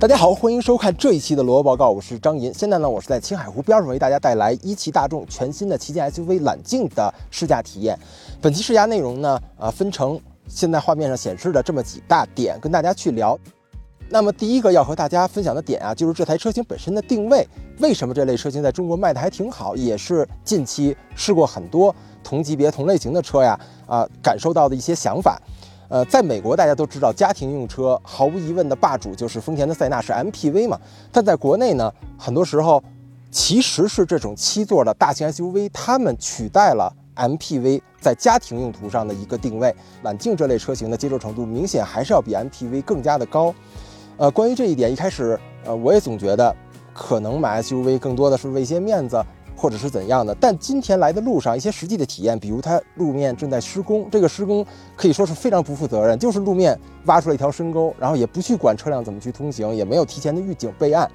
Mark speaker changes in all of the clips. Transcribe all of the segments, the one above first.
Speaker 1: 大家好，欢迎收看这一期的萝卜报告，我是张银。现在呢，我是在青海湖边上为大家带来一汽大众全新的旗舰 SUV 揽境的试驾体验。本期试驾内容呢，啊，分成现在画面上显示的这么几大点，跟大家去聊。那么第一个要和大家分享的点啊，就是这台车型本身的定位。为什么这类车型在中国卖的还挺好？也是近期试过很多同级别、同类型的车呀，啊，感受到的一些想法。呃，在美国大家都知道，家庭用车毫无疑问的霸主就是丰田的塞纳，是 MPV 嘛。但在国内呢，很多时候其实是这种七座的大型 SUV，他们取代了 MPV 在家庭用途上的一个定位。揽境这类车型的接受程度明显还是要比 MPV 更加的高。呃，关于这一点，一开始呃我也总觉得可能买 SUV 更多的是为些面子。或者是怎样的？但今天来的路上一些实际的体验，比如它路面正在施工，这个施工可以说是非常不负责任，就是路面挖出了一条深沟，然后也不去管车辆怎么去通行，也没有提前的预警备案。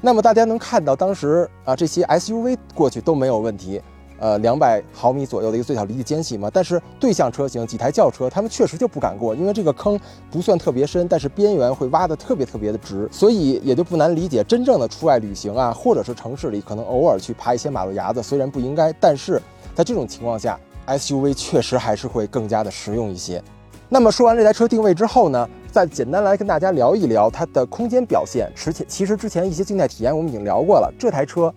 Speaker 1: 那么大家能看到，当时啊这些 SUV 过去都没有问题。呃，两百毫米左右的一个最小离地间隙嘛，但是对向车型几台轿车，他们确实就不敢过，因为这个坑不算特别深，但是边缘会挖得特别特别的直，所以也就不难理解，真正的出外旅行啊，或者是城市里可能偶尔去爬一些马路牙子，虽然不应该，但是在这种情况下，SUV 确实还是会更加的实用一些。那么说完这台车定位之后呢，再简单来跟大家聊一聊它的空间表现。之前其实之前一些静态体验我们已经聊过了，这台车。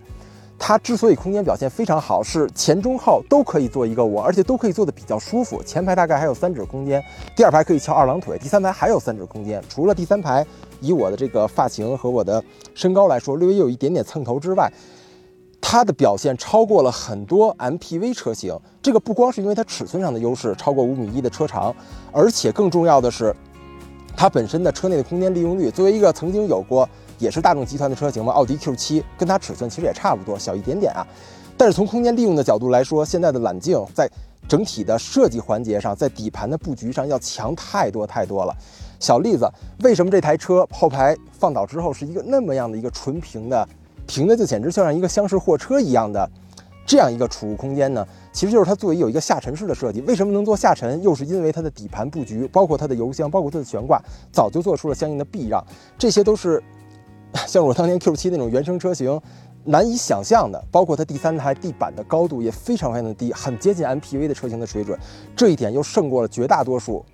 Speaker 1: 它之所以空间表现非常好，是前中后都可以坐一个我，而且都可以坐得比较舒服。前排大概还有三指空间，第二排可以翘二郎腿，第三排还有三指空间。除了第三排以我的这个发型和我的身高来说略微有一点点蹭头之外，它的表现超过了很多 MPV 车型。这个不光是因为它尺寸上的优势，超过五米一的车长，而且更重要的是，它本身的车内的空间利用率。作为一个曾经有过。也是大众集团的车型嘛，奥迪 Q7 跟它尺寸其实也差不多，小一点点啊。但是从空间利用的角度来说，现在的揽境在整体的设计环节上，在底盘的布局上要强太多太多了。小例子，为什么这台车后排放倒之后是一个那么样的一个纯平的，平的就简直就像一个厢式货车一样的这样一个储物空间呢？其实就是它座椅有一个下沉式的设计。为什么能做下沉？又是因为它的底盘布局，包括它的油箱，包括它的悬挂，早就做出了相应的避让，这些都是。像我当年 Q7 那种原生车型，难以想象的，包括它第三台地板的高度也非常非常的低，很接近 MPV 的车型的水准，这一点又胜过了绝大多数，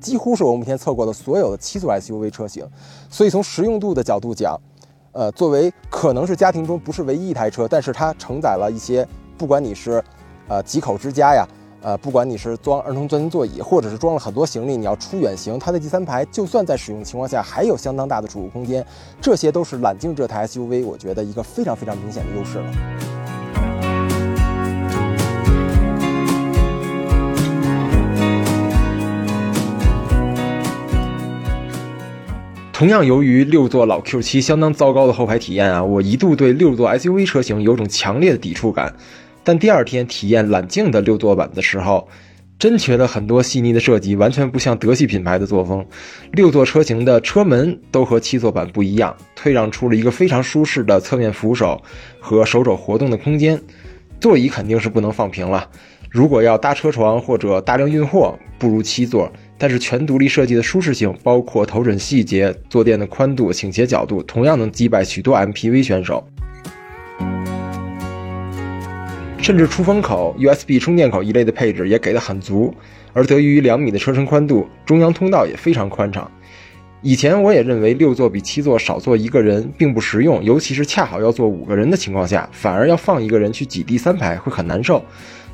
Speaker 1: 几乎是我目前测过的所有的七座 SUV 车型。所以从实用度的角度讲，呃，作为可能是家庭中不是唯一一台车，但是它承载了一些，不管你是，呃，几口之家呀。呃，不管你是装儿童专用座椅，或者是装了很多行李，你要出远行，它的第三排就算在使用情况下，还有相当大的储物空间，这些都是揽境这台 SUV 我觉得一个非常非常明显的优势了。同样，由于六座老 Q7 相当糟糕的后排体验啊，我一度对六座 SUV 车型有种强烈的抵触感。但第二天体验揽境的六座版的时候，真觉得很多细腻的设计完全不像德系品牌的作风。六座车型的车门都和七座版不一样，退让出了一个非常舒适的侧面扶手和手肘活动的空间。座椅肯定是不能放平了，如果要搭车床或者大量运货，不如七座。但是全独立设计的舒适性，包括头枕细节、坐垫的宽度、倾斜角度，同样能击败许多 MPV 选手。甚至出风口、USB 充电口一类的配置也给的很足，而得益于两米的车身宽度，中央通道也非常宽敞。以前我也认为六座比七座少坐一个人并不实用，尤其是恰好要坐五个人的情况下，反而要放一个人去挤第三排会很难受。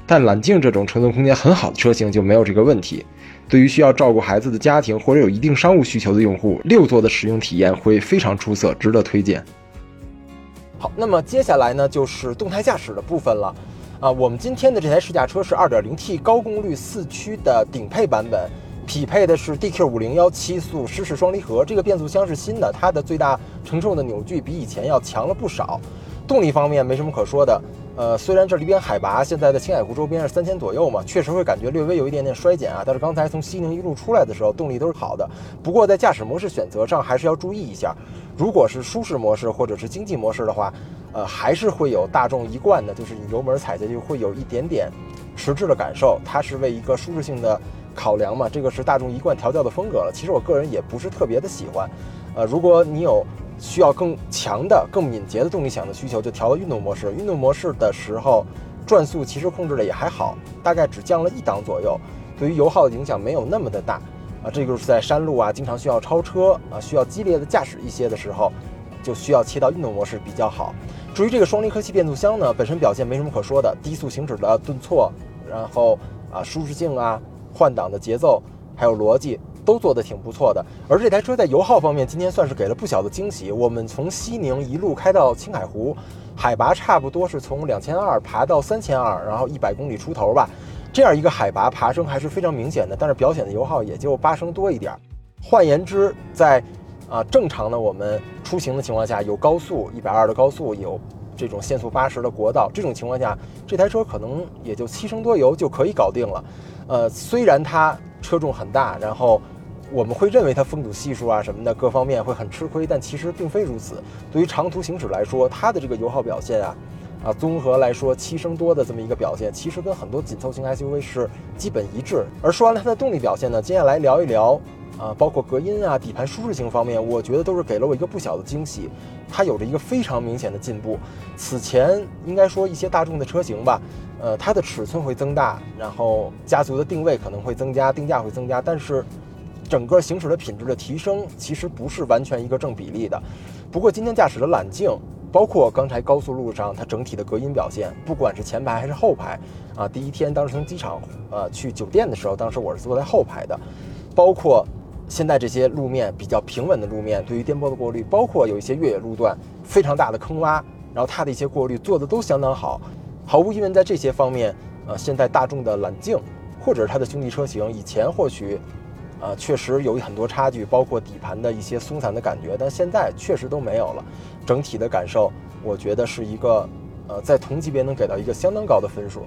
Speaker 1: 但揽境这种乘坐空间很好的车型就没有这个问题。对于需要照顾孩子的家庭或者有一定商务需求的用户，六座的使用体验会非常出色，值得推荐。好，那么接下来呢就是动态驾驶的部分了。啊，我们今天的这台试驾车是 2.0T 高功率四驱的顶配版本，匹配的是 DQ501 七速湿式双离合，这个变速箱是新的，它的最大承受的扭矩比以前要强了不少。动力方面没什么可说的，呃，虽然这里边海拔现在的青海湖周边是三千左右嘛，确实会感觉略微有一点点衰减啊。但是刚才从西宁一路出来的时候，动力都是好的。不过在驾驶模式选择上还是要注意一下，如果是舒适模式或者是经济模式的话。呃，还是会有大众一贯的，就是你油门踩下去会有一点点迟滞的感受，它是为一个舒适性的考量嘛，这个是大众一贯调教的风格了。其实我个人也不是特别的喜欢。呃，如果你有需要更强的、更敏捷的动力响的需求，就调了运动模式。运动模式的时候，转速其实控制的也还好，大概只降了一档左右，对于油耗的影响没有那么的大啊。这就是在山路啊，经常需要超车啊，需要激烈的驾驶一些的时候，就需要切到运动模式比较好。至于这个双离合器变速箱呢，本身表现没什么可说的，低速行驶的顿挫，然后啊舒适性啊、换挡的节奏还有逻辑都做得挺不错的。而这台车在油耗方面，今天算是给了不小的惊喜。我们从西宁一路开到青海湖。海拔差不多是从两千二爬到三千二，然后一百公里出头吧，这样一个海拔爬升还是非常明显的。但是表显的油耗也就八升多一点。换言之，在啊正常的我们出行的情况下，有高速一百二的高速，有这种限速八十的国道，这种情况下，这台车可能也就七升多油就可以搞定了。呃，虽然它车重很大，然后。我们会认为它风阻系数啊什么的各方面会很吃亏，但其实并非如此。对于长途行驶来说，它的这个油耗表现啊，啊，综合来说七升多的这么一个表现，其实跟很多紧凑型 SUV 是基本一致。而说完了它的动力表现呢，接下来聊一聊啊，包括隔音啊、底盘舒适性方面，我觉得都是给了我一个不小的惊喜。它有着一个非常明显的进步。此前应该说一些大众的车型吧，呃，它的尺寸会增大，然后家族的定位可能会增加，定价会增加，但是。整个行驶的品质的提升其实不是完全一个正比例的，不过今天驾驶的揽境，包括刚才高速路上它整体的隔音表现，不管是前排还是后排，啊，第一天当时从机场呃去酒店的时候，当时我是坐在后排的，包括现在这些路面比较平稳的路面，对于颠簸的过滤，包括有一些越野路段非常大的坑洼，然后它的一些过滤做的都相当好，毫无疑问在这些方面，呃，现在大众的揽境或者是它的兄弟车型以前或许。呃，确实有很多差距，包括底盘的一些松散的感觉，但现在确实都没有了。整体的感受，我觉得是一个，呃，在同级别能给到一个相当高的分数。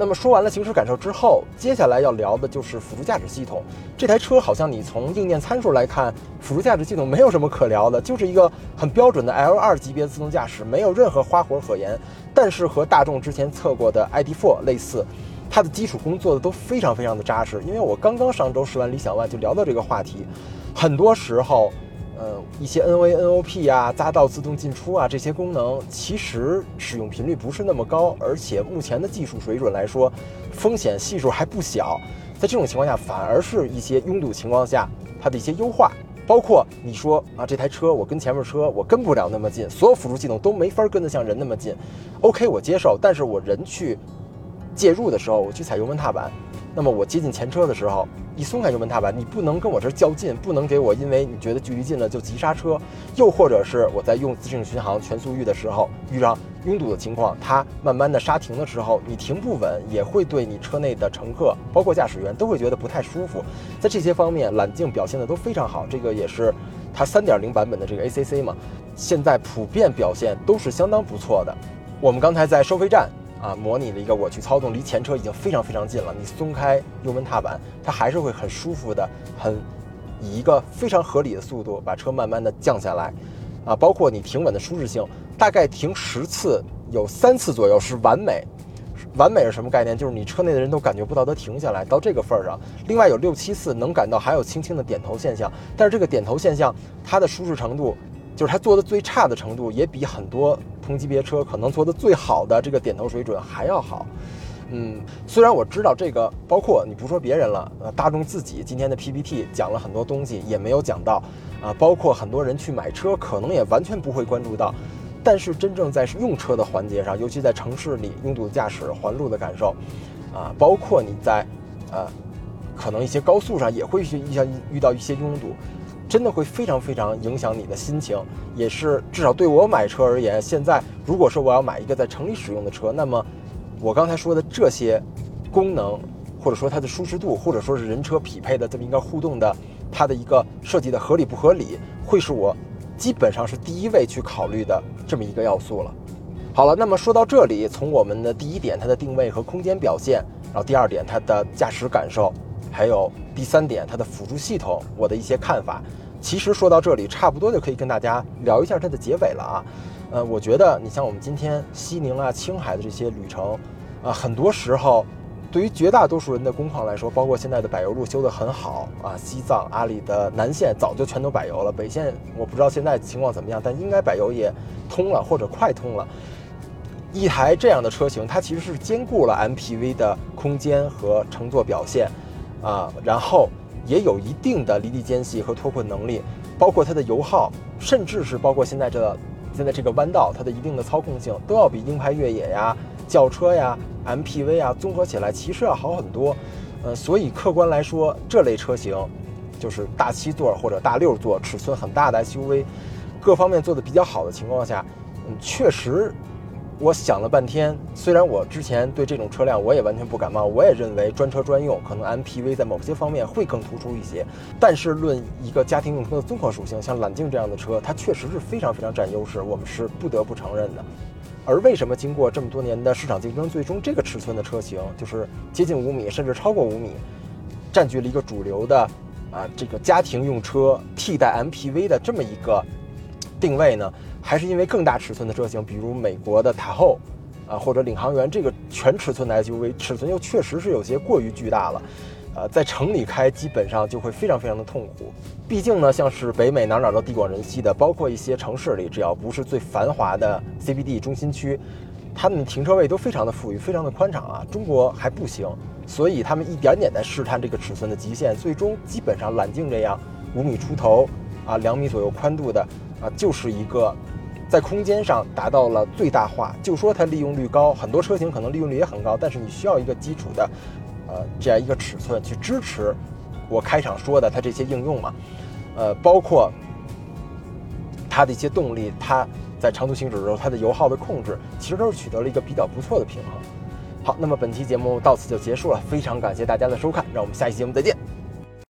Speaker 1: 那么说完了行驶感受之后，接下来要聊的就是辅助驾驶系统。这台车好像你从硬件参数来看，辅助驾驶系统没有什么可聊的，就是一个很标准的 L2 级别自动驾驶，没有任何花活可言。但是和大众之前测过的 ID.4 类似。它的基础功做的都非常非常的扎实，因为我刚刚上周试完理想 ONE 就聊到这个话题，很多时候，呃，一些 NV、NOP 啊、匝道自动进出啊这些功能，其实使用频率不是那么高，而且目前的技术水准来说，风险系数还不小，在这种情况下，反而是一些拥堵情况下它的一些优化，包括你说啊，这台车我跟前面车我跟不了那么近，所有辅助系统都没法跟得像人那么近，OK 我接受，但是我人去。介入的时候，我去踩油门踏板，那么我接近前车的时候，一松开油门踏板，你不能跟我这较劲，不能给我因为你觉得距离近了就急刹车，又或者是我在用自适应巡航全速域的时候遇上拥堵的情况，它慢慢的刹停的时候，你停不稳，也会对你车内的乘客，包括驾驶员都会觉得不太舒服。在这些方面，揽境表现的都非常好，这个也是它三点零版本的这个 ACC 嘛，现在普遍表现都是相当不错的。我们刚才在收费站。啊，模拟了一个我去操纵，离前车已经非常非常近了。你松开油门踏板，它还是会很舒服的，很以一个非常合理的速度把车慢慢的降下来。啊，包括你停稳的舒适性，大概停十次有三次左右是完美。完美是什么概念？就是你车内的人都感觉不到它停下来到这个份儿上。另外有六七次能感到还有轻轻的点头现象，但是这个点头现象它的舒适程度。就是它做的最差的程度，也比很多同级别车可能做的最好的这个点头水准还要好。嗯，虽然我知道这个，包括你不说别人了，呃，大众自己今天的 PPT 讲了很多东西，也没有讲到啊，包括很多人去买车可能也完全不会关注到。但是真正在用车的环节上，尤其在城市里拥堵驾驶、环路的感受，啊，包括你在呃，可能一些高速上也会遇遇到一些拥堵。真的会非常非常影响你的心情，也是至少对我买车而言，现在如果说我要买一个在城里使用的车，那么我刚才说的这些功能，或者说它的舒适度，或者说是人车匹配的这么一个互动的，它的一个设计的合理不合理，会是我基本上是第一位去考虑的这么一个要素了。好了，那么说到这里，从我们的第一点它的定位和空间表现，然后第二点它的驾驶感受。还有第三点，它的辅助系统，我的一些看法。其实说到这里，差不多就可以跟大家聊一下它的结尾了啊。呃，我觉得你像我们今天西宁啊、青海的这些旅程，啊，很多时候对于绝大多数人的工况来说，包括现在的柏油路修得很好啊，西藏、阿里的南线早就全都柏油了，北线我不知道现在情况怎么样，但应该柏油也通了或者快通了。一台这样的车型，它其实是兼顾了 MPV 的空间和乘坐表现，啊，然后也有一定的离地间隙和脱困能力，包括它的油耗，甚至是包括现在这现在这个弯道，它的一定的操控性，都要比硬派越野呀、轿车呀、MPV 啊综合起来，其实要好很多。呃，所以客观来说，这类车型就是大七座或者大六座，尺寸很大的 SUV，各方面做的比较好的情况下，嗯，确实。我想了半天，虽然我之前对这种车辆我也完全不感冒，我也认为专车专用，可能 MPV 在某些方面会更突出一些。但是论一个家庭用车的综合属性，像揽境这样的车，它确实是非常非常占优势，我们是不得不承认的。而为什么经过这么多年的市场竞争，最终这个尺寸的车型就是接近五米，甚至超过五米，占据了一个主流的啊这个家庭用车替代 MPV 的这么一个定位呢？还是因为更大尺寸的车型，比如美国的塔后，啊或者领航员这个全尺寸的 SUV，尺寸又确实是有些过于巨大了，呃，在城里开基本上就会非常非常的痛苦。毕竟呢，像是北美哪哪都地广人稀的，包括一些城市里，只要不是最繁华的 CBD 中心区，他们停车位都非常的富裕，非常的宽敞啊。中国还不行，所以他们一点点在试探这个尺寸的极限，最终基本上揽境这样五米出头啊两米左右宽度的啊，就是一个。在空间上达到了最大化，就说它利用率高，很多车型可能利用率也很高，但是你需要一个基础的，呃，这样一个尺寸去支持我开场说的它这些应用嘛，呃，包括它的一些动力，它在长途行驶的时候它的油耗的控制，其实都是取得了一个比较不错的平衡。好，那么本期节目到此就结束了，非常感谢大家的收看，让我们下期节目再见。